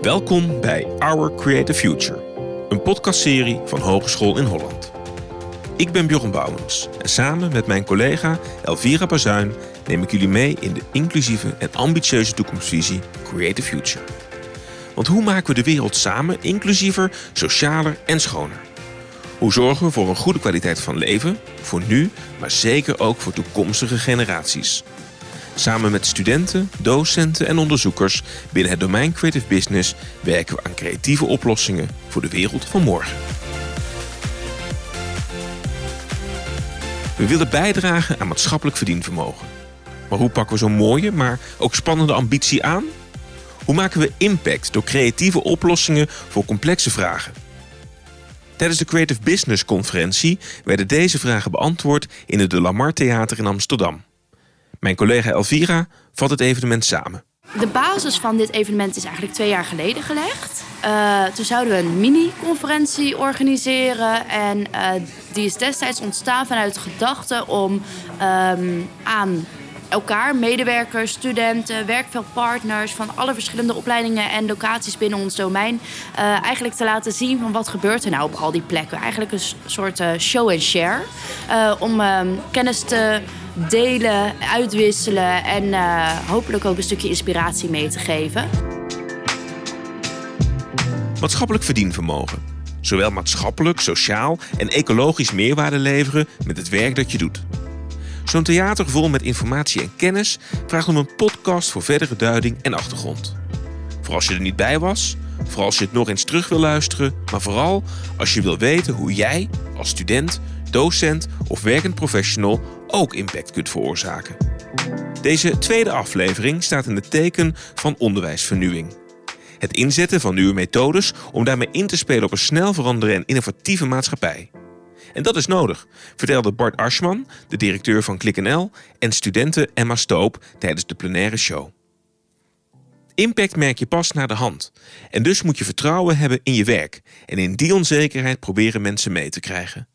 Welkom bij Our Creative Future, een podcastserie van Hogeschool in Holland. Ik ben Bjorn Bouwens en samen met mijn collega Elvira Bazuin neem ik jullie mee in de inclusieve en ambitieuze toekomstvisie Creative Future. Want hoe maken we de wereld samen inclusiever, socialer en schoner? Hoe zorgen we voor een goede kwaliteit van leven, voor nu, maar zeker ook voor toekomstige generaties? Samen met studenten, docenten en onderzoekers binnen het domein Creative Business werken we aan creatieve oplossingen voor de wereld van morgen. We willen bijdragen aan maatschappelijk verdienvermogen. Maar hoe pakken we zo'n mooie, maar ook spannende ambitie aan? Hoe maken we impact door creatieve oplossingen voor complexe vragen? Tijdens de Creative Business Conferentie werden deze vragen beantwoord in het De Lamar Theater in Amsterdam. Mijn collega Elvira vat het evenement samen. De basis van dit evenement is eigenlijk twee jaar geleden gelegd. Uh, toen zouden we een mini-conferentie organiseren. En uh, die is destijds ontstaan vanuit de gedachte om um, aan elkaar, medewerkers, studenten, werkveldpartners van alle verschillende opleidingen en locaties binnen ons domein, uh, eigenlijk te laten zien van wat gebeurt er nou op al die plekken. Eigenlijk een soort show and share. om ehm, kennis te delen, uitwisselen en hopelijk ook een stukje inspiratie mee te geven. Maatschappelijk verdienvermogen. Zowel maatschappelijk, sociaal en ecologisch meerwaarde leveren met het werk dat je doet. Zo'n theater vol met informatie en kennis vraagt om een podcast voor verdere duiding en achtergrond. Voor als je er niet bij was, vooral als je het nog eens terug wil luisteren, maar vooral als je wil weten hoe jij als student, docent of werkend professional ook impact kunt veroorzaken. Deze tweede aflevering staat in het teken van onderwijsvernieuwing. Het inzetten van nieuwe methodes om daarmee in te spelen op een snel veranderende en innovatieve maatschappij. En dat is nodig, vertelde Bart Aschman, de directeur van ClickNL, en studenten Emma Stoop tijdens de plenaire show. Impact merk je pas naar de hand. En dus moet je vertrouwen hebben in je werk. En in die onzekerheid proberen mensen mee te krijgen.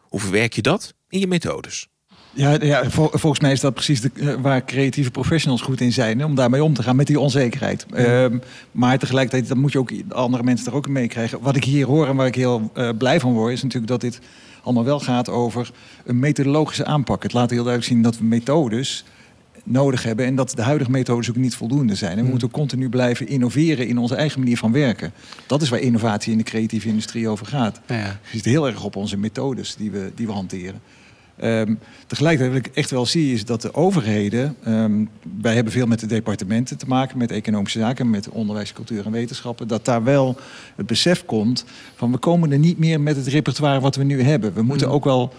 Hoe verwerk je dat in je methodes? Ja, ja volgens mij is dat precies de, eh, waar creatieve professionals goed in zijn. om daarmee om te gaan met die onzekerheid. Ehm, maar tegelijkertijd moet je ook andere mensen er ook in meekrijgen. Wat ik hier hoor en waar ik heel uh, blij van word, is natuurlijk dat dit allemaal wel gaat over een methodologische aanpak. Het laat heel duidelijk zien dat we methodes nodig hebben en dat de huidige methodes ook niet voldoende zijn. En we hmm. moeten continu blijven innoveren in onze eigen manier van werken. Dat is waar innovatie in de creatieve industrie over gaat. Ja. Het zit heel erg op onze methodes die we, die we hanteren. Um, tegelijkertijd wat ik echt wel zie is dat de overheden, um, wij hebben veel met de departementen te maken, met economische zaken, met onderwijs, cultuur en wetenschappen, dat daar wel het besef komt van we komen er niet meer met het repertoire wat we nu hebben. We moeten mm. ook wel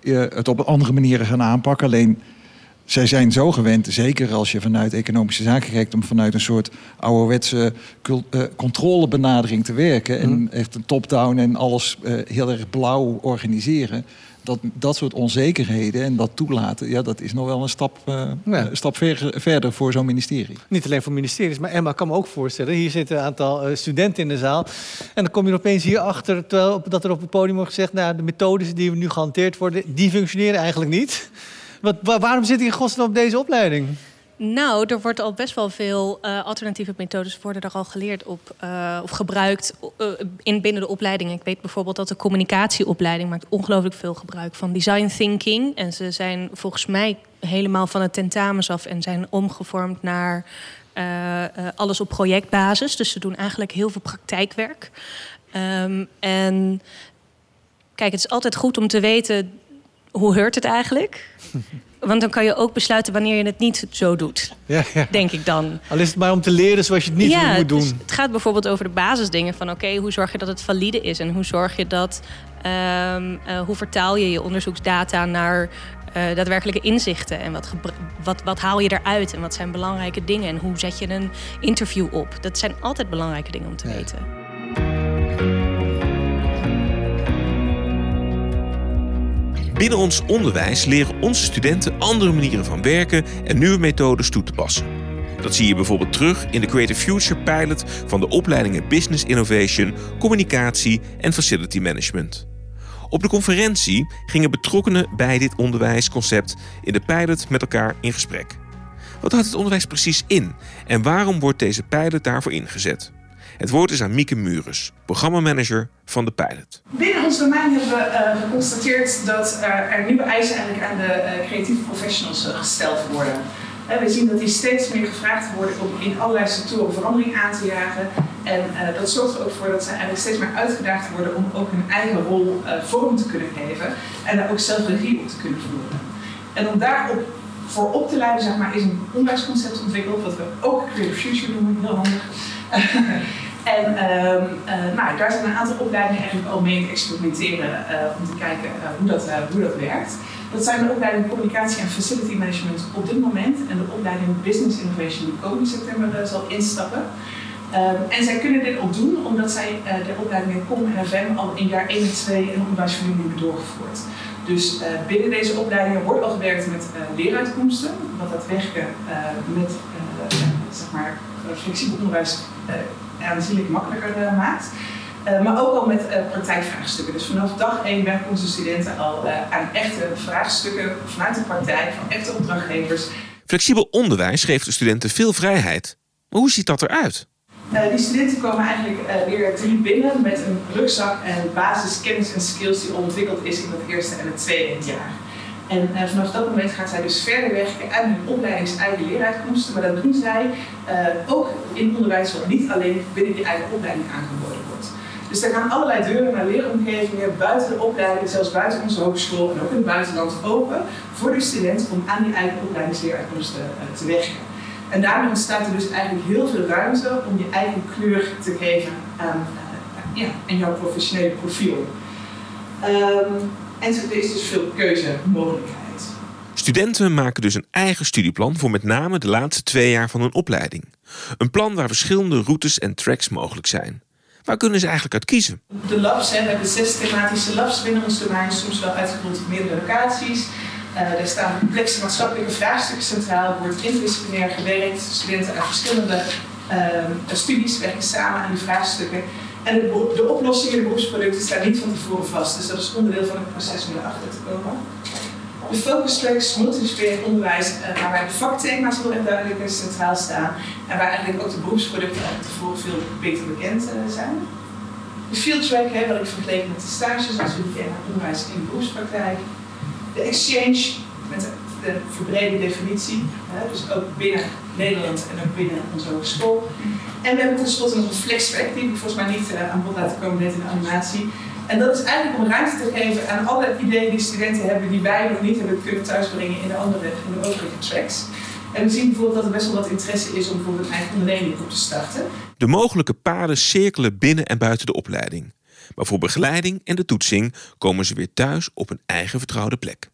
uh, het op andere manieren gaan aanpakken. Alleen zij zijn zo gewend, zeker als je vanuit economische zaken kijkt, om vanuit een soort ouderwetse uh, controlebenadering te werken. En mm. echt een top-down en alles uh, heel erg blauw organiseren dat, dat soort onzekerheden en dat toelaten, ja, dat is nog wel een stap, uh, een stap verder voor zo'n ministerie. Niet alleen voor ministeries, maar Emma kan me ook voorstellen. Hier zitten een aantal uh, studenten in de zaal. En dan kom je opeens hier achter dat er op het podium wordt gezegd: nou, de methodes die nu gehanteerd worden, die functioneren eigenlijk niet. Wat, waarom zit ik in godsnaam op deze opleiding? Nou, er wordt al best wel veel uh, alternatieve methodes worden er al geleerd op uh, of gebruikt uh, in binnen de opleiding. Ik weet bijvoorbeeld dat de communicatieopleiding maakt ongelooflijk veel gebruik van design thinking. En ze zijn volgens mij helemaal van het tentamens af en zijn omgevormd naar alles op projectbasis. Dus ze doen eigenlijk heel veel praktijkwerk. Um, en kijk, het is altijd goed om te weten hoe heurt het eigenlijk. Want dan kan je ook besluiten wanneer je het niet zo doet. Ja, ja. Denk ik dan. Al is het maar om te leren zoals je het niet ja, moet doen. Dus het gaat bijvoorbeeld over de basisdingen van oké, hoe zorg je dat het valide is? En hoe zorg je dat. Um, uh, hoe vertaal je je onderzoeksdata naar uh, daadwerkelijke inzichten? En wat, wat, wat haal je eruit? En wat zijn belangrijke dingen? En hoe zet je een interview op? Dat zijn altijd belangrijke dingen om te weten. Binnen ons onderwijs leren onze studenten andere manieren van werken en nieuwe methodes toe te passen. Dat zie je bijvoorbeeld terug in de Creative Future Pilot van de opleidingen Business Innovation, Communicatie en Facility Management. Op de conferentie gingen betrokkenen bij dit onderwijsconcept in de pilot met elkaar in gesprek. Wat houdt het onderwijs precies in en waarom wordt deze pilot daarvoor ingezet? Het woord is aan Mieke Mures, programmamanager van de pilot. Binnen ons domein hebben we uh, geconstateerd dat er nieuwe eisen eigenlijk aan de uh, creatieve professionals uh, gesteld worden. we zien dat die steeds meer gevraagd worden om in allerlei sectoren verandering aan te jagen. En dat zorgt er ook voor dat ze eigenlijk steeds meer uitgedaagd worden om ook hun eigen rol vorm te kunnen geven en daar ook zelf regie op te kunnen voeren. En om daarop voor op te leiden, zeg maar, is een onderwijsconcept ontwikkeld, wat we ook Creative Future noemen, heel handig. en um, uh, nou, daar zijn een aantal opleidingen eigenlijk al mee te experimenteren uh, om te kijken uh, hoe, dat, hoe dat werkt. Dat zijn de opleidingen Communicatie en Facility Management op dit moment en de opleiding Business Innovation die komende september zal instappen. Um, en zij kunnen dit ook doen omdat zij de opleidingen COM en FM al in jaar 1 en 2 in onderwijsvernieuwing hebben doorgevoerd. Dus binnen deze opleidingen wordt al gewerkt met leeruitkomsten, wat dat werken uh, met maar, flexibel onderwijs aanzienlijk makkelijker maakt. maar ook al met praktijkvraagstukken. Dus vanaf dag 1 werken onze studenten al aan echte vraagstukken vanuit de praktijk van echte opdrachtgevers. Flexibel onderwijs geeft de studenten veel vrijheid. Maar hoe ziet dat eruit? Uh, die studenten komen eigenlijk uh, weer drie binnen met een rugzak en basiskennis en skills die ontwikkeld is in het eerste en het tweede jaar. En uh, vanaf dat moment gaat zij dus verder werken aan hun opleidings eigen leeruitkomsten, maar dat doen zij ook in onderwijs wat niet alleen binnen die eigen opleiding aangeboden wordt. Dus er gaan allerlei deuren naar leeromgevingen, buiten de opleiding, zelfs buiten onze hogeschool en ook in het buitenland open voor de student om aan die eigen opleidingsleeruitkomsten te werken. En daarmee ontstaat er dus eigenlijk heel veel ruimte om je eigen kleur te geven aan, uh, ja, aan jouw professionele profiel. Um, en er is dus veel keuzemogelijkheid. Studenten maken dus een eigen studieplan voor met name de laatste twee jaar van hun opleiding. Een plan waar verschillende routes en tracks mogelijk zijn. Waar kunnen ze eigenlijk uit kiezen? De labs, hè, we hebben zes thematische labs binnen ons domein, soms wel uitgerold op meerdere locaties. Uh, er staan complexe maatschappelijke vraagstukken centraal, er wordt interdisciplinair gewerkt. Studenten uit verschillende uh, studies werken samen aan die vraagstukken. En de, de oplossingen, de beroepsproducten staan niet van tevoren vast. Dus dat is onderdeel van het proces om erachter te komen. De focus tracks, multidisciplinair onderwijs, uh, waarbij de vakthema's heel erg duidelijk centraal staan. En waar eigenlijk ook de beroepsproducten van tevoren veel beter bekend zijn. De field track, hè, wat ik vergeleken met de stages, zoals jullie kennen, onderwijs in de beroepspraktijk de exchange met de, de verbrede definitie, hè, dus ook binnen Nederland en ook binnen onze hogeschool. En we hebben tenslotte nog een flextrack, die ik volgens mij niet uh, aan bod laten komen net in de animatie. En dat is eigenlijk om ruimte te geven aan alle ideeën die studenten hebben, die wij nog niet hebben kunnen thuisbrengen in de andere, in de overige tracks. En we zien bijvoorbeeld dat er best wel wat interesse is om bijvoorbeeld een eigen onderneming op te starten. De mogelijke paden cirkelen binnen en buiten de opleiding. Maar voor begeleiding en de toetsing komen ze weer thuis op een eigen vertrouwde plek.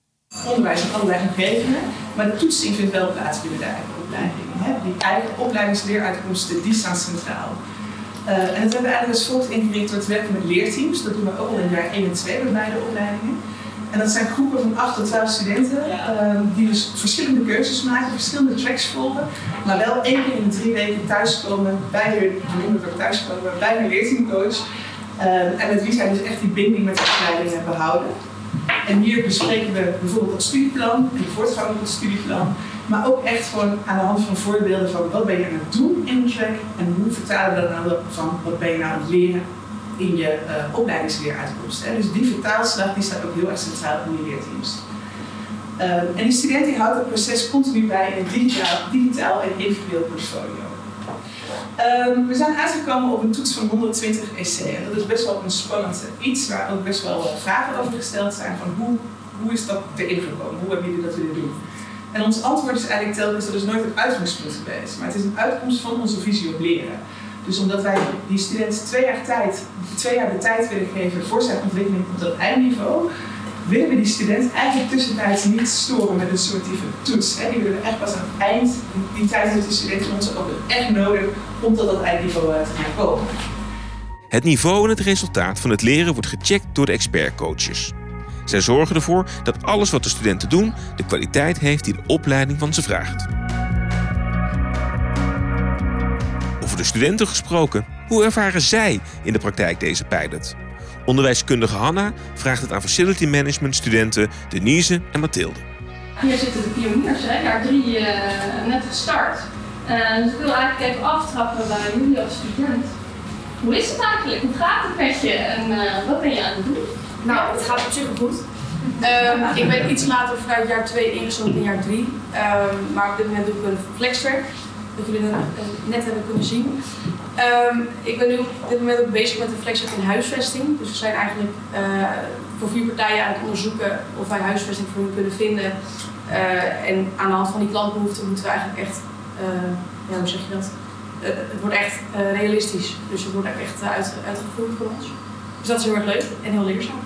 Onderwijs in allerlei omgevingen, maar de toetsing vindt wel plaats binnen de eigen opleiding. Die eigen opleidingsleeruitkomsten die staan centraal. Uh, en dat hebben we eigenlijk als volgt ingericht door te werken met leerteams. Dat doen we ook al in jaar 1 en 2 bij beide opleidingen. En dat zijn groepen van 8 tot 12 studenten uh, die dus verschillende keuzes maken, verschillende tracks volgen, maar wel één keer in de drie weken thuiskomen bij hun, thuiskomen bij hun leerteamcoach uh, en met wie zij dus echt die binding met de opleiding behouden. En hier bespreken we bijvoorbeeld het studieplan en de voortgang op het studieplan. Maar ook echt gewoon aan de hand van voorbeelden van wat ben je aan het doen in een track en hoe vertalen we dat nou van wat ben je nou aan het leren in je uh, opleidingsleeruitkomsten. Dus die vertaalslag die staat ook heel erg centraal in die leerteams. Uh, en die student die houdt het proces continu bij in een digitaal, digitaal en individueel portfolio. Um, we zijn uitgekomen op een toets van 120 EC. En dat is best wel een spannend iets waar ook best wel vragen over gesteld zijn van hoe, hoe is dat erin gekomen? Hoe hebben jullie dat willen doen? En ons antwoord is eigenlijk telkens, dat is nooit een uitgangspunt geweest, maar het is een uitkomst van onze visie op leren. Dus omdat wij die student twee jaar, tijd, twee jaar de tijd willen geven voor zijn ontwikkeling op dat eindniveau, willen we die student eigenlijk tussentijds niet storen met een soort toets. Hè. Die willen we echt pas aan het eind, die tijd heeft de student van ons ook echt nodig om tot dat eindniveau eh, te gaan komen. Het niveau en het resultaat van het leren wordt gecheckt door de expertcoaches. Zij zorgen ervoor dat alles wat de studenten doen de kwaliteit heeft die de opleiding van ze vraagt. Over de studenten gesproken, hoe ervaren zij in de praktijk deze pilot? Onderwijskundige Hanna vraagt het aan facility management studenten Denise en Mathilde. Hier zitten de pioniers, hè, jaar drie uh, net gestart. Uh, dus ik wil eigenlijk even aftrappen bij jullie als student. hoe is het eigenlijk? Hoe gaat het met je? En uh, wat ben je aan het doen? Nou, het gaat op zich goed. Um, ik ben iets later vanuit jaar 2 ingezonden in jaar 3. Um, maar op dit moment doe ik een flexwerk. Dat jullie net hebben kunnen zien. Um, ik ben nu op dit moment ook bezig met een flexwerk in huisvesting. Dus we zijn eigenlijk uh, voor vier partijen aan het onderzoeken of wij huisvesting voor hen kunnen vinden. Uh, en aan de hand van die klantbehoeften moeten we eigenlijk echt, ja, hoe zeg je dat? het wordt echt realistisch. Dus het wordt echt uit, uitgevoerd voor ons. Dus dat is heel erg leuk en heel leerzaam.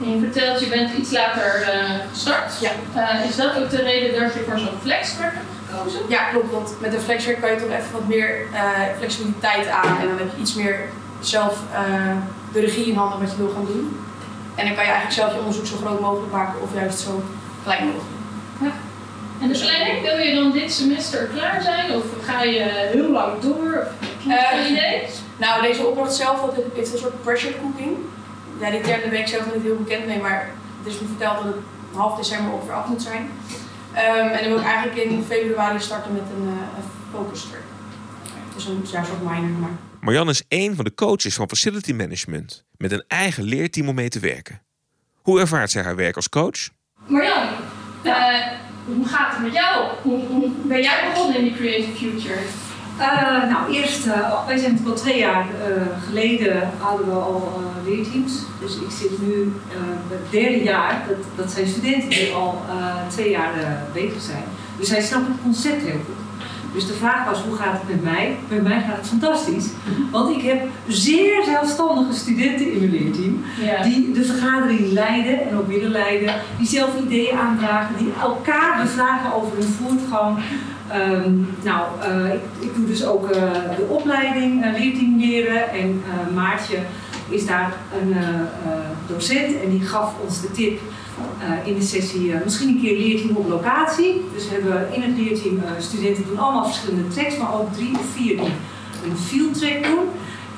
En je vertelt, je bent iets later uh, gestart. Ja. Uh, is dat ook de reden dat je voor zo'n flexwerk hebt gekozen? Ja, klopt. Want met een flexwerk kan je toch even wat meer uh, flexibiliteit aan. En dan heb je iets meer zelf de regie in handen wat je wil gaan doen. En dan kan je eigenlijk zelf je onderzoek zo groot mogelijk maken of juist zo klein mogelijk. Ja. En de planning, wil je dan dit semester klaar zijn? Of ga je heel lang door? Of heb je idee? Nou, deze opdracht zelf heeft een soort pressure cooking ja, die term ben ik zelf niet heel bekend mee, maar het is me verteld dat het half december ongeveer af moet zijn. Um, en dan wil ik eigenlijk in februari starten met een, uh, een focus trip. Dus een ja, soort minor. Maar. Marjan is een van de coaches van Facility Management met een eigen leerteam om mee te werken. Hoe ervaart zij haar werk als coach? Marjan, uh, hoe gaat het met jou? Hoe, hoe ben jij begonnen in die Creative Future? Uh, nou, eerst, uh, wij zijn al twee jaar uh, geleden hadden we al leerteams. Dus ik zit nu het derde jaar, dat, dat zijn studenten die al twee jaar bezig zijn. Dus zij snappen het concept heel goed. Dus de vraag was, hoe gaat het met mij? Met mij gaat het fantastisch. Want ik heb zeer zelfstandige studenten in mijn leerteam. Ja. Die de vergadering leiden en ook willen leiden. Die zelf ideeën aandragen. Die elkaar bevragen over hun voortgang. Um, nou, uh, ik, ik, doe dus ook uh, de opleiding uh, leerteam leren en Maartje is daar een docent en die gaf ons de tip in de sessie misschien een keer leerteam op locatie. Dus we hebben in het leerteam studenten doen allemaal verschillende tracks, maar ook drie of vier die een field track doen.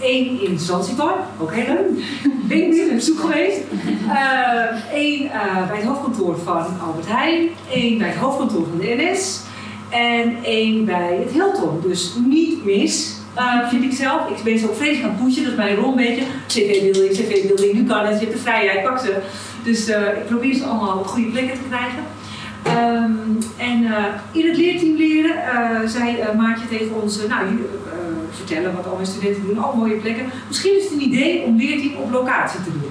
Eén in Zanzibar, ook heel leuk. Ben ik niet op bezoek geweest. Eén bij het hoofdkantoor van Albert Heijn. Één bij het hoofdkantoor van de NS en één bij het Hilton. Dus niet mis, vind ik zelf. Ik ben zo vreselijk aan het pushen, dat is mijn rol een beetje. CV-building, CV-building, nu kan het, je hebt de vrijheid, pak ze. Dus uh, ik probeer ze allemaal op goede plekken te krijgen. Um, en uh, in het leerteam leren zei Maartje tegen ons, nou, vertellen wat al mijn studenten doen, al mooie plekken. Misschien is het een idee om leerteam op locatie te doen.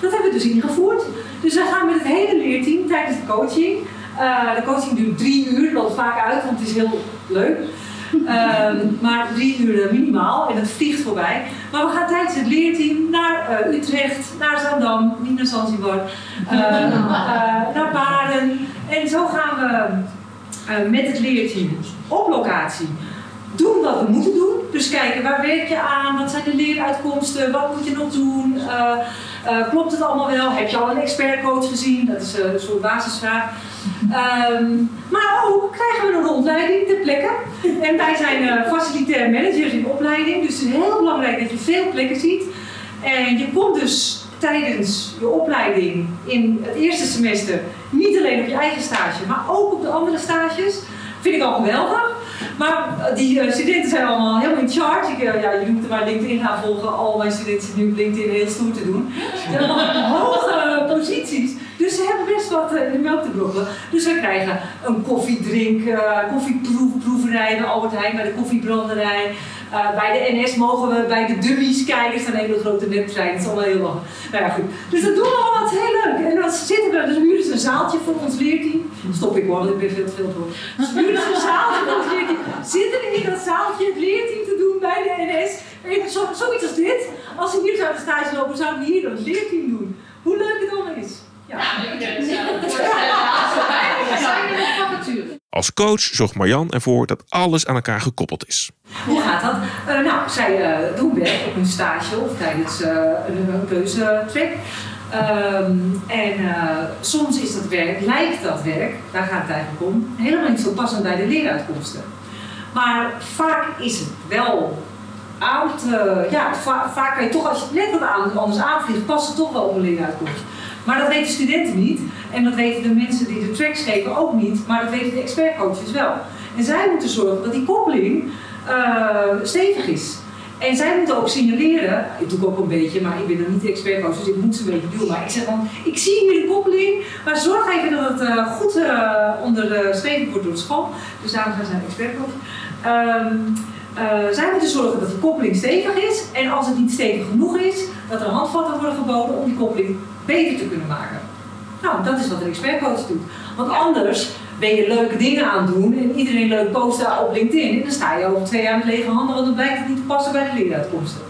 Dat hebben we dus ingevoerd. Dus we gaan met het hele leerteam tijdens de coaching uh, de coaching duurt drie uur, dat vaak uit, want het is heel leuk. Uh, maar drie uur minimaal en het vliegt voorbij. Maar we gaan tijdens het leerteam naar uh, Utrecht, naar Zandam, niet naar Zanzibar, naar Baren. En zo gaan we met het leerteam op locatie doen wat we moeten doen. Dus kijken waar werk je aan, wat zijn de leeruitkomsten, wat moet je nog doen. klopt het allemaal wel? Heb je al een expertcoach gezien? Dat is een soort basisvraag. Um, maar ook krijgen we een rondleiding ter plekke. En wij zijn facilitair managers in opleiding, dus het is heel belangrijk dat je veel plekken ziet. En je komt dus tijdens je opleiding in het eerste semester niet alleen op je eigen stage, maar ook op de andere stages. Vind ik al geweldig. Maar eh, die uh, studenten zijn allemaal helemaal in charge. Ik, uh, ja, je moet er maar LinkedIn gaan volgen. Al mijn studenten zitten nu op LinkedIn heel stoer te doen. Ze hebben allemaal hoge posities. Dus ze hebben best wat in de melk te brokkelen. Dus wij krijgen een koffiedrink, koffieproeverij bij Albert Heijn, bij de koffiebranderij. Uh, bij de NS mogen we bij de dummies kijken. Er staan hele grote websites. Dat is allemaal heel lang. Nou ja, goed. Dus dat doen we allemaal. Het is heel leuk. En dan zitten we, dus nu is een zaaltje voor ons leerteam. Stop ik hoor, want ik ben veel te veel voor. Dus nu is een zaaltje voor ons leerteam. Zitten we in dat zaaltje het leerteam te doen bij de NS. Zo, zoiets als dit. Als we hier zouden stage lopen, zouden we hier het leerteam doen. Hoe leuk het allemaal is. Ja, ik kan het voorstellen. Als coach zorgt Marjan ervoor dat alles aan elkaar gekoppeld is. Hoe gaat dat? Uh, nou, zij uh, doen werk op hun stage of tijdens uh, een, een keuzetrek. Um, en soms is dat werk, lijkt dat werk, daar gaat het eigenlijk om, helemaal niet zo passend bij de leeruitkomsten. Maar vaak is het wel oud, ja, va vaak kan je toch, als je het net wat anders aanvliegt, past het toch wel op een leeruitkomst. Maar dat weten studenten niet. En dat weten de mensen die de tracks geven ook niet. Maar dat weten de expertcoaches wel. En zij moeten zorgen dat die koppeling uh, stevig is. En zij moeten ook signaleren, ik doe ook een beetje, maar ik ben er niet de expert dus ik moet ze een beetje doen. Maar ik zeg dan, ik zie hier de koppeling, maar zorg even dat het uh, goed uh, onderstreept wordt door de school. Dus daarom zijn zij expertcoach. Um, uh, zij moeten zorgen dat die koppeling stevig is. En als het niet stevig genoeg is, dat er handvatten worden geboden om die koppeling beter te kunnen maken. Nou, dat is wat een expertcoach doet. Want anders ben je leuke dingen aan het doen en iedereen leuk posten op LinkedIn. En dan sta je over twee jaar met lege handen, want dan blijkt het niet te passen bij de leeruitkomsten.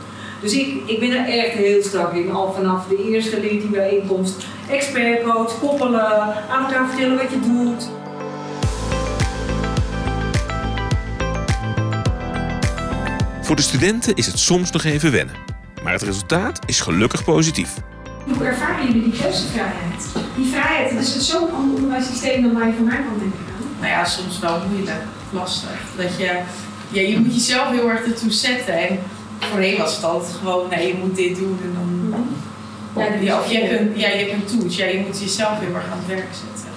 Dus ik, ik ben er echt heel strak in, al vanaf de eerste leerteambijeenkomst. Expertcoach, koppelen, aan elkaar vertellen wat je doet. Voor de studenten is het soms nog even wennen. Maar het resultaat is gelukkig positief. Hoe ervaren jullie die keuzevrijheid? Die vrijheid, het is zo'n ander onderwijssysteem dan waar je van mij kan denken. Nou ja, soms wel moeilijk, lastig. Dat je, ja, je moet jezelf heel erg ertoe zetten. En voorheen was het altijd gewoon, nee, je moet dit doen en dan... Ja, ja, of je hebt, een, ja, je hebt een toets, ja, je moet jezelf heel erg aan het werk zetten.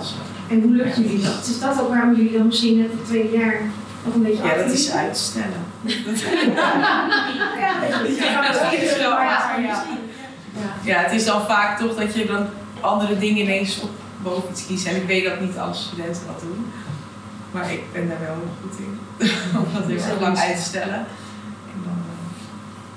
Is, en hoe lukt jullie dat? Is dat ook waarom jullie dan misschien net het tweede jaar nog een beetje Ja, dat is uitstellen. Ja, het is dan vaak toch dat je dan andere dingen ineens op boven iets kiest. En ik weet dat niet alle studenten dat doen. Maar ik ben daar wel goed in. Om dat heel erg lang uit te stellen. En dan,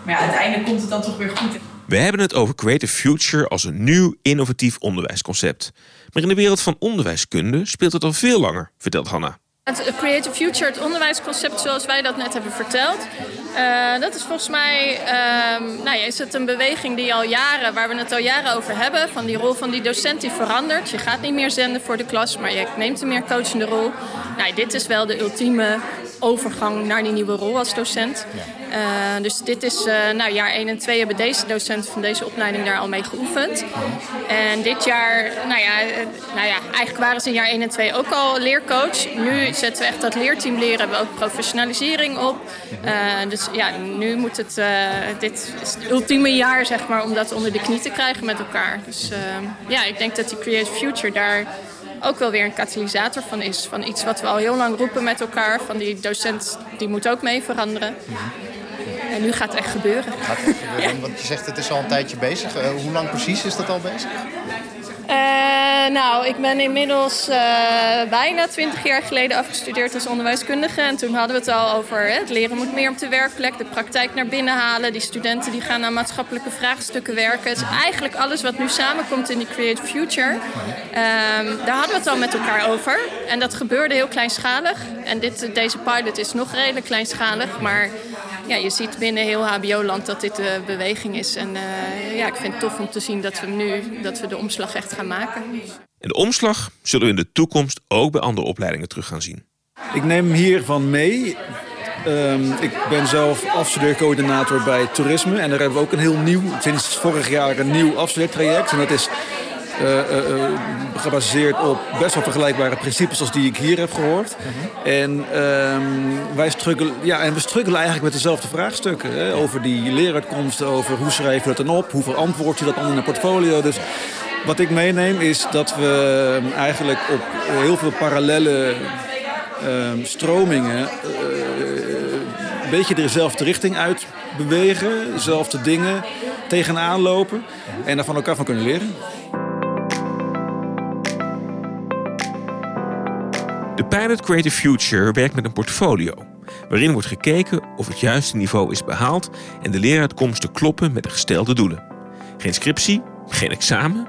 maar ja, uiteindelijk komt het dan toch weer goed. We hebben het over Creative Future als een nieuw innovatief onderwijsconcept. Maar in de wereld van onderwijskunde speelt het al veel langer, vertelt Hanna. Het Creative Future, het onderwijsconcept zoals wij dat net hebben verteld, uh, dat is volgens mij uh, nou ja, is het een beweging die al jaren, waar we het al jaren over hebben. Van die rol van die docent die verandert. Je gaat niet meer zenden voor de klas, maar je neemt een meer coachende rol. Nou, dit is wel de ultieme overgang naar die nieuwe rol als docent. Uh, dus dit is, uh, nou jaar 1 en 2 hebben deze docenten van deze opleiding daar al mee geoefend. En dit jaar, nou ja, nou ja, eigenlijk waren ze in jaar 1 en 2 ook al leercoach. Nu zetten we echt dat leerteam leren, hebben we ook professionalisering op. Dus ja, nu moet het, dit is het ultieme jaar zeg maar, om dat onder de knie te krijgen met elkaar. Dus ja, ik denk dat die Creative Future daar ook wel weer een katalysator van is. Van iets wat we al heel lang roepen met elkaar. Van die docent, die moet ook mee veranderen. En nu gaat het echt gebeuren. Gaat het echt gebeuren? Ja. Want je zegt het is al een tijdje bezig. Uh, hoe lang precies is dat al bezig? Uh, nou, ik ben inmiddels uh, bijna twintig jaar geleden afgestudeerd als onderwijskundige. En toen hadden we het al over hè, het leren moet meer op de werkplek, de praktijk naar binnen halen. Die studenten die gaan aan maatschappelijke vraagstukken werken. Het is eigenlijk alles wat nu samenkomt in die Creative Future. Um, daar hadden we het al met elkaar over. En dat gebeurde heel kleinschalig. En dit, deze pilot is nog redelijk kleinschalig, maar ja, je ziet binnen heel HBO-land dat dit de beweging is. En uh, ja, ik vind het tof om te zien dat we nu dat we de omslag echt gaan maken. En de omslag zullen we in de toekomst ook bij andere opleidingen terug gaan zien. Ik neem hiervan mee. Um, ik ben zelf afstudeercoördinator bij toerisme. En daar hebben we ook een heel nieuw, sinds vorig jaar, een nieuw afstudeertraject. En dat is uh, uh, gebaseerd op best wel vergelijkbare principes als die ik hier heb gehoord. En, um, wij struggelen, ja, en we struggelen eigenlijk met dezelfde vraagstukken. Hè, over die leeruitkomsten, over hoe schrijven we dat dan op, hoe verantwoord je dat dan in een portfolio. Dus wat ik meeneem is dat we eigenlijk op heel veel parallele uh, stromingen uh, een beetje dezelfde richting uit bewegen, dezelfde dingen tegenaan lopen en daar van elkaar van kunnen leren. De Pilot Creative Future werkt met een portfolio, waarin wordt gekeken of het juiste niveau is behaald en de leeruitkomsten kloppen met de gestelde doelen. Geen scriptie, geen examen.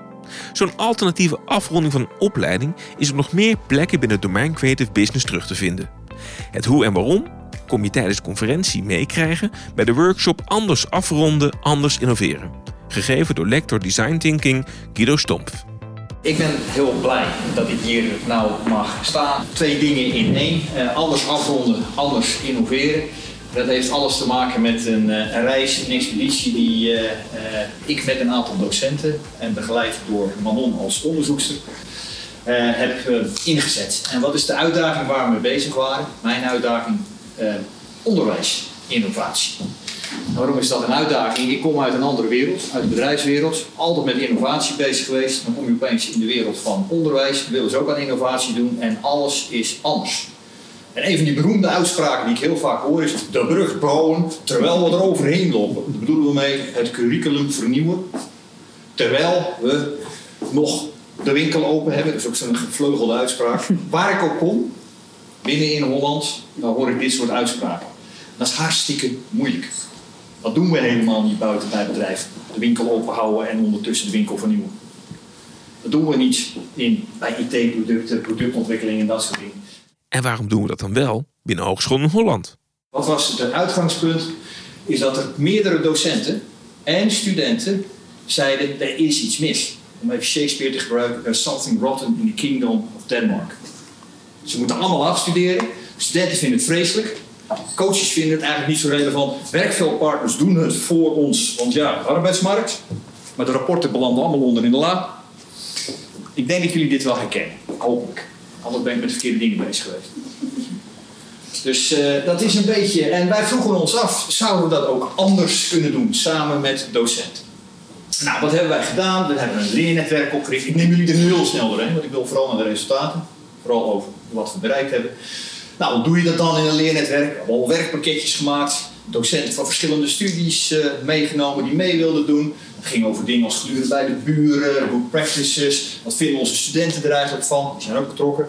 Zo'n alternatieve afronding van een opleiding is op nog meer plekken binnen het domein Creative Business terug te vinden. Het hoe en waarom kom je tijdens de conferentie meekrijgen bij de workshop Anders afronden, anders innoveren. Gegeven door lector Design Thinking Guido Stompf. Ik ben heel blij dat ik hier nou mag staan. Twee dingen in één. Uh, anders afronden, anders innoveren. Dat heeft alles te maken met een, een reis, een expeditie die uh, ik met een aantal docenten en begeleid door Manon als onderzoekster heb ingezet. En wat is de uitdaging waar we mee bezig waren? Mijn uitdaging onderwijs, innovatie. Waarom is dat een uitdaging? Ik kom uit een andere wereld, uit de bedrijfswereld. Altijd met innovatie bezig geweest. Dan kom je opeens in de wereld van onderwijs. Willen ze ook aan innovatie doen en alles is anders. En een van die beroemde uitspraken die ik heel vaak hoor is de brug bouwen terwijl we er overheen lopen. Daar bedoelen we mee het curriculum vernieuwen. Terwijl we nog de winkel open hebben. Dat is ook zo'n gevleugelde uitspraak. Waar ik ook kom, binnen in Holland, dan hoor ik dit soort uitspraken. Dat is hartstikke moeilijk. Dat doen we helemaal niet buiten bij bedrijf. De winkel open houden en ondertussen de winkel vernieuwen. Dat doen we niet in, bij IT-producten, productontwikkeling en dat soort dingen. En waarom doen we dat dan wel binnen Hogeschool in Holland? Wat was het uitgangspunt? Is dat er meerdere docenten en studenten zeiden: er is iets mis. Om even Shakespeare te gebruiken: there's something rotten in the kingdom of Denmark. Ze moeten allemaal afstuderen. Studenten vinden het vreselijk. Coaches vinden het eigenlijk niet zo relevant. Werkveldpartners doen het voor ons, want ja, arbeidsmarkt. Maar de rapporten belanden allemaal onder in de la. Ik denk dat jullie dit wel herkennen, hopelijk. Anders ben ik met verkeerde dingen bezig geweest. Dus uh, dat is een beetje. En wij vroegen ons af: zouden we dat ook anders kunnen doen, samen met docenten? Nou, wat hebben wij gedaan? We hebben een leernetwerk opgericht. Ik neem jullie er heel snel doorheen, want ik wil vooral naar de resultaten. Vooral over wat we bereikt hebben. Nou, hoe doe je dat dan in een leernetwerk? We hebben al werkpakketjes gemaakt. Docenten van verschillende studies uh, meegenomen die mee wilden doen. Het ging over dingen als gluren bij de buren, good practices. Wat vinden onze studenten er eigenlijk van? Die zijn ook betrokken.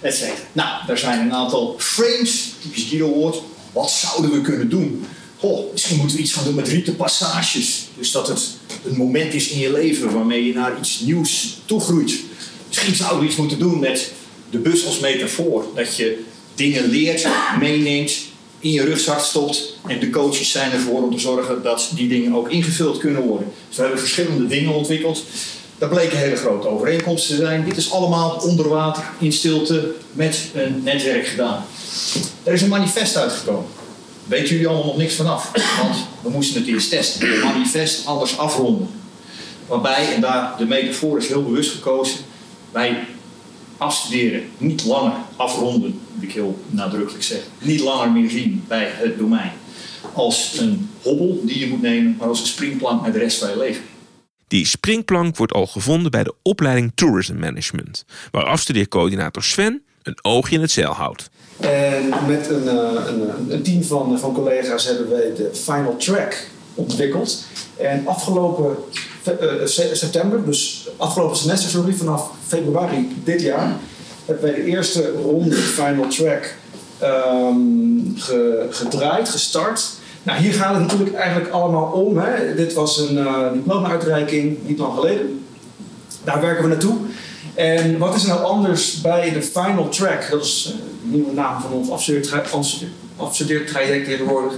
Et Nou, daar zijn een aantal frames, typisch Guido-woord. Wat zouden we kunnen doen? Goh, misschien moeten we iets gaan doen met rietenpassages. Dus dat het een moment is in je leven waarmee je naar iets nieuws toegroeit. Misschien zouden we iets moeten doen met de bus als metafoor. Dat je dingen leert, meeneemt, in je rugzak stopt. En de coaches zijn ervoor om te zorgen dat die dingen ook ingevuld kunnen worden. Dus we hebben verschillende dingen ontwikkeld. Daar bleken hele grote overeenkomsten te zijn. Dit is allemaal onder water, in stilte, met een netwerk gedaan. Er is een manifest uitgekomen. Weten jullie allemaal nog niks vanaf? Want we moesten het eerst testen. Het manifest anders afronden. Waarbij, en daar de metafoor is heel bewust gekozen, wij afstuderen, niet langer afronden, moet ik heel nadrukkelijk zeggen, niet langer meer zien bij het domein als een hobbel die je moet nemen, maar als een springplank naar de rest van je leven. Die springplank wordt al gevonden bij de opleiding Tourism Management, waar afstudeercoördinator Sven een oogje in het zeil houdt. En met een, eh, een, een team van, van collega's hebben wij de Final Track ontwikkeld. En afgelopen eh, september, dus afgelopen semester, sorry, vanaf februari dit jaar, hebben wij de eerste ronde Final Track um, gedraaid, gestart. Nou, hier gaat het natuurlijk eigenlijk allemaal om. Hè. Dit was een uh, diploma-uitreiking niet lang geleden. Daar werken we naartoe. En wat is er nou anders bij de Final Track? Dat is de nieuwe naam van ons afstudeertraject tegenwoordig.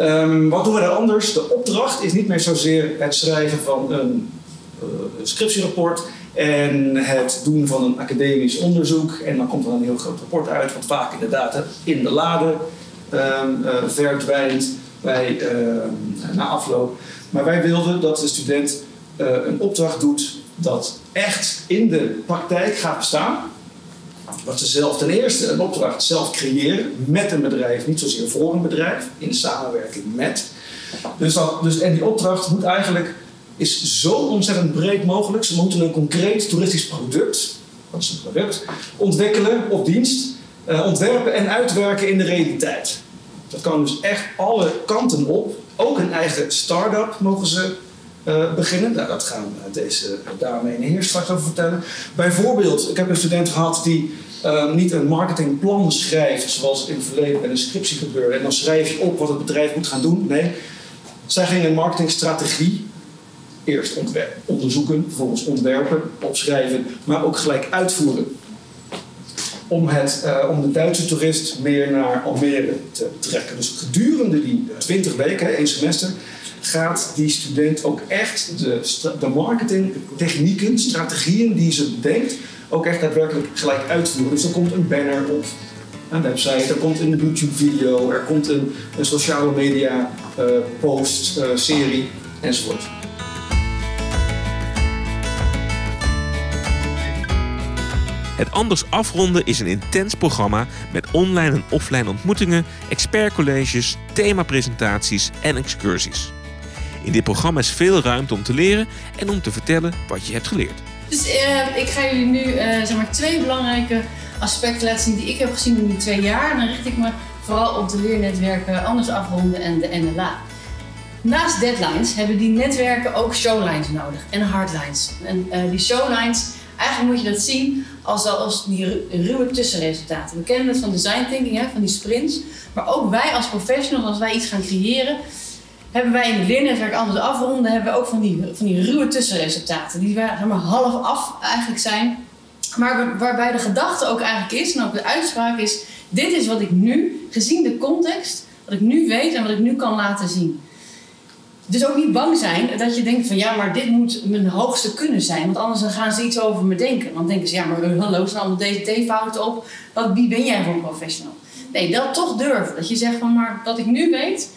Um, wat doen we daar anders? De opdracht is niet meer zozeer het schrijven van een uh, scriptierapport en het doen van een academisch onderzoek. En dan komt er een heel groot rapport uit, wat vaak inderdaad in de lade um, uh, verdwijnt bij, uh, na afloop. Maar wij wilden dat de student uh, een opdracht doet dat echt in de praktijk gaat bestaan. Dat ze zelf ten eerste een opdracht zelf creëren met een bedrijf, niet zozeer voor een bedrijf, in samenwerking met. Dus, dat, dus en die opdracht moet eigenlijk is zo ontzettend breed mogelijk. Ze moeten een concreet toeristisch product, dat is een product, ontwikkelen of dienst, uh, ontwerpen en uitwerken in de realiteit. Dat kan dus echt alle kanten op. Ook een eigen start-up mogen ze uh, beginnen. Nou, dat gaan deze dame de heer straks over vertellen. Bijvoorbeeld, ik heb een student gehad die uh, niet een marketingplan schrijft, zoals in het verleden bij een scriptie gebeurde. En dan schrijf je op wat het bedrijf moet gaan doen. Nee, zij ging een marketingstrategie eerst onderzoeken, vervolgens ontwerpen, opschrijven, maar ook gelijk uitvoeren. Om, het, uh, om de Duitse toerist meer naar Almere te trekken. Dus gedurende die 20 weken, één semester, gaat die student ook echt de, de marketingtechnieken, strategieën die ze bedenkt, ook echt daadwerkelijk gelijk uitvoeren. Dus er komt een banner op een website, er komt een YouTube-video, er komt een, een sociale media uh, post, uh, serie enzovoort. Het Anders Afronden is een intens programma met online en offline ontmoetingen, expertcolleges, themapresentaties en excursies. In dit programma is veel ruimte om te leren en om te vertellen wat je hebt geleerd. Dus uh, ik ga jullie nu uh, zeg maar twee belangrijke aspecten laten zien die ik heb gezien in die twee jaar. Dan richt ik me vooral op de leernetwerken Anders Afronden en de NLA. Naast deadlines hebben die netwerken ook showlines nodig en hardlines. En uh, die showlines, eigenlijk moet je dat zien als, als die ruwe tussenresultaten. We kennen het van design thinking, hè, van die sprints. Maar ook wij als professionals, als wij iets gaan creëren, hebben wij in het leernetwerk anders afronden, hebben we ook van die, van die ruwe tussenresultaten. Die zeg maar, half af eigenlijk zijn. Maar waarbij de gedachte ook eigenlijk is, en ook de uitspraak is, dit is wat ik nu, gezien de context, wat ik nu weet en wat ik nu kan laten zien. Dus ook niet bang zijn dat je denkt van ja, maar dit moet mijn hoogste kunnen zijn. Want anders gaan ze iets over me denken. Dan denken ze ja, maar hallo, staan allemaal DCT-fouten op. Wat, wie ben jij voor een professional? Nee, dat toch durven. Dat je zegt van maar wat ik nu weet,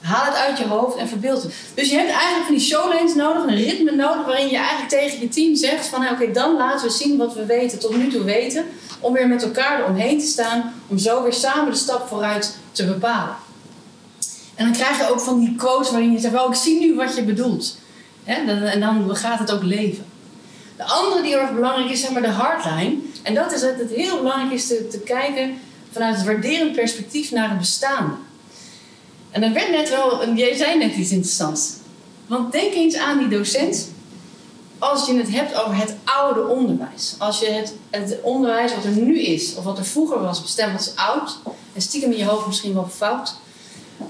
haal het uit je hoofd en verbeeld het. Dus je hebt eigenlijk van die showlanes nodig, een ritme nodig waarin je eigenlijk tegen je team zegt van oké, dan laten we zien wat we weten, tot nu toe weten. Om weer met elkaar eromheen te staan, om zo weer samen de stap vooruit te bepalen. En dan krijg je ook van die quotes waarin je zegt: Oh, ik zie nu wat je bedoelt. En dan gaat het ook leven. De andere die heel erg belangrijk is, zeg maar de hardline. En dat is dat het heel belangrijk is te, te kijken vanuit het waarderend perspectief naar het bestaande. En dan werd net wel, jij zei net iets interessants. Want denk eens aan die docent. Als je het hebt over het oude onderwijs. Als je het, het onderwijs wat er nu is, of wat er vroeger was, bestemd als oud. En stiekem in je hoofd misschien wel fout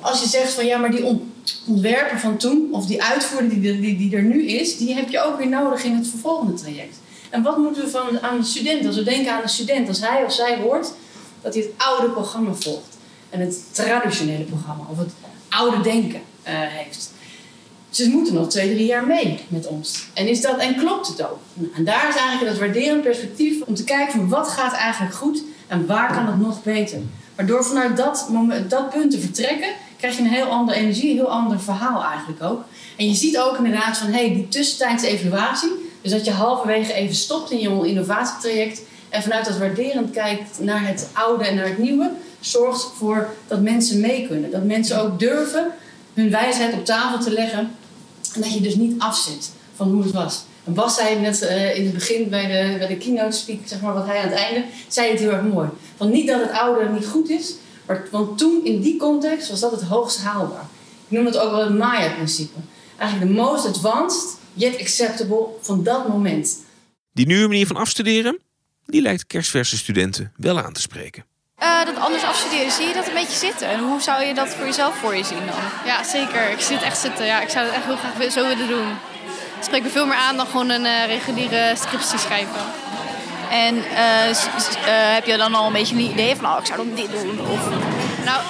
als je zegt van ja, maar die ontwerper van toen, of die uitvoerder die, die, die er nu is, die heb je ook weer nodig in het vervolgende traject. En wat moeten we van, aan de student, als we denken aan de student, als hij of zij hoort dat hij het oude programma volgt en het traditionele programma of het oude denken uh, heeft. Ze moeten nog twee, drie jaar mee met ons. En, is dat, en klopt het ook? En daar is eigenlijk het waarderend perspectief om te kijken van wat gaat eigenlijk goed en waar kan het nog beter. Maar door vanuit dat, moment, dat punt te vertrekken, krijg je een heel andere energie, een heel ander verhaal eigenlijk ook. En je ziet ook inderdaad van, hey, die tussentijdse evaluatie, dus dat je halverwege even stopt in je innovatietraject en vanuit dat waarderend kijkt naar het oude en naar het nieuwe, zorgt ervoor dat mensen mee kunnen. Dat mensen ook durven hun wijsheid op tafel te leggen en dat je dus niet afzet van hoe het was. Bas zei net uh, in het begin bij de, bij de keynote speak, zeg maar, wat hij aan het einde, zei het heel erg mooi. Van niet dat het oude niet goed is, maar, want toen in die context was dat het hoogst haalbaar. Ik noem het ook wel het Maya-principe. Eigenlijk de most advanced, yet acceptable van dat moment. Die nieuwe manier van afstuderen, die lijkt kerstverse studenten wel aan te spreken. Uh, dat anders afstuderen, zie je dat een beetje zitten? En hoe zou je dat voor jezelf voor je zien dan? Ja, zeker. Ik zie het echt zitten. Ja, ik zou het echt heel graag zo willen doen. Spreekt me veel meer aan dan gewoon een uh, reguliere scriptie schrijven. En uh, heb je dan al een beetje een idee van, oh, ik zou dan dit doen? Of... Nou,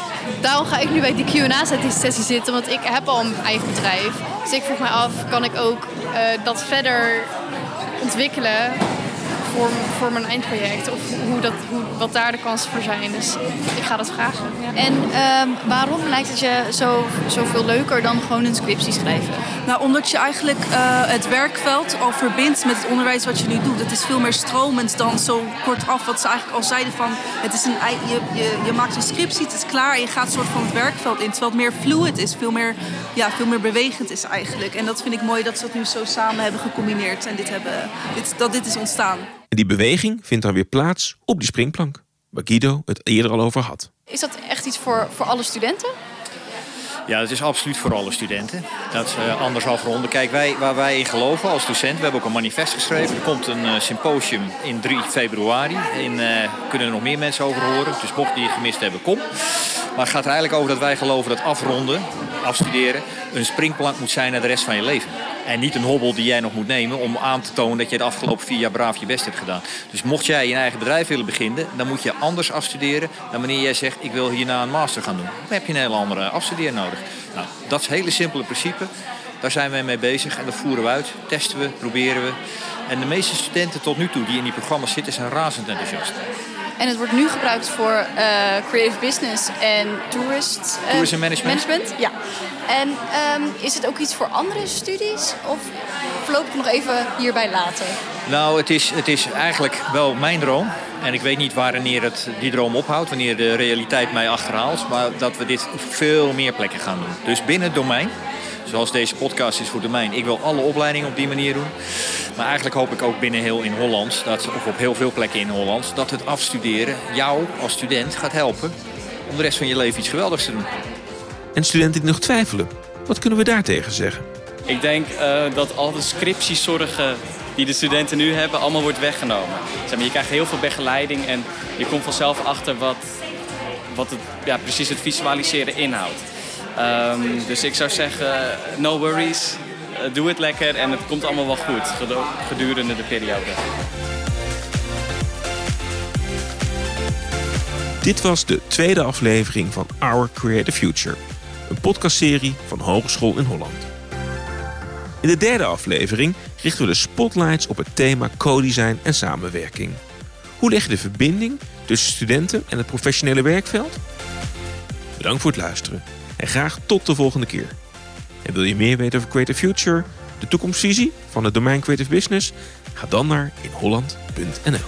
daarom ga ik nu bij die Q&A-sessie zitten, want ik heb al een eigen bedrijf. Dus ik vroeg mij af, kan ik ook dat verder ontwikkelen voor, voor mijn eindproject. Of hoe dat, hoe, wat daar de kansen voor zijn. Dus ik ga dat vragen. Ja. En um, waarom lijkt het je zo, zoveel leuker dan gewoon een scriptie schrijven? Nou, omdat je eigenlijk uh, het werkveld al verbindt met het onderwijs wat je nu doet. Het is veel meer stromend dan zo kortaf wat ze eigenlijk al zeiden van... Het is een, je, je, je maakt een scriptie, het is klaar en je gaat soort van het werkveld in. Terwijl het meer fluid is, veel meer, ja, veel meer bewegend is eigenlijk. En dat vind ik mooi dat ze dat nu zo samen hebben gecombineerd en dit hebben, dit, dat dit is ontstaan. En die beweging vindt dan weer plaats op die springplank, waar Guido het eerder al over had. Is dat echt iets voor, voor alle studenten? Ja, dat is absoluut voor alle studenten. Dat is uh, anders afronden. Kijk, wij, waar wij in geloven als docent, we hebben ook een manifest geschreven. Er komt een uh, symposium in 3 februari. In, uh, kunnen er nog meer mensen over horen. Dus mocht die gemist hebben, kom. Maar het gaat er eigenlijk over dat wij geloven dat afronden, afstuderen, een springplank moet zijn naar de rest van je leven. En niet een hobbel die jij nog moet nemen om aan te tonen dat je de afgelopen vier jaar braaf je best hebt gedaan. Dus mocht jij je eigen bedrijf willen beginnen, dan moet je anders afstuderen dan wanneer jij zegt ik wil hierna een master gaan doen. Dan heb je een hele andere afstudeer nodig. Nou, dat is het hele simpele principe. Daar zijn wij mee bezig en dat voeren we uit, testen we, proberen we. En de meeste studenten tot nu toe die in die programma's zitten zijn razend enthousiast. En het wordt nu gebruikt voor uh, creative business en tourist, uh, tourism management. management. Ja. En um, is het ook iets voor andere studies? Of voorlopig nog even hierbij laten? Nou, het is, het is eigenlijk wel mijn droom. En ik weet niet wanneer het die droom ophoudt, wanneer de realiteit mij achterhaalt. Maar dat we dit op veel meer plekken gaan doen. Dus binnen het domein zoals deze podcast is voor domein. Ik wil alle opleidingen op die manier doen. Maar eigenlijk hoop ik ook binnen heel in Holland, dat, of op heel veel plekken in Holland, dat het afstuderen jou als student gaat helpen om de rest van je leven iets geweldigs te doen. En studenten die nog twijfelen, wat kunnen we daartegen zeggen? Ik denk uh, dat al de scriptiezorgen die de studenten nu hebben, allemaal wordt weggenomen. Zeg maar, je krijgt heel veel begeleiding en je komt vanzelf achter wat, wat het, ja, precies het visualiseren inhoudt. Um, dus ik zou zeggen, no worries, uh, doe het lekker en het komt allemaal wel goed gedurende de periode. Dit was de tweede aflevering van Our Creative Future, een podcastserie van Hogeschool in Holland. In de derde aflevering richten we de spotlights op het thema co-design en samenwerking. Hoe leg je de verbinding tussen studenten en het professionele werkveld? Bedankt voor het luisteren en graag tot de volgende keer. En wil je meer weten over Creative Future, de toekomstvisie van het domein Creative Business? Ga dan naar inholland.nl.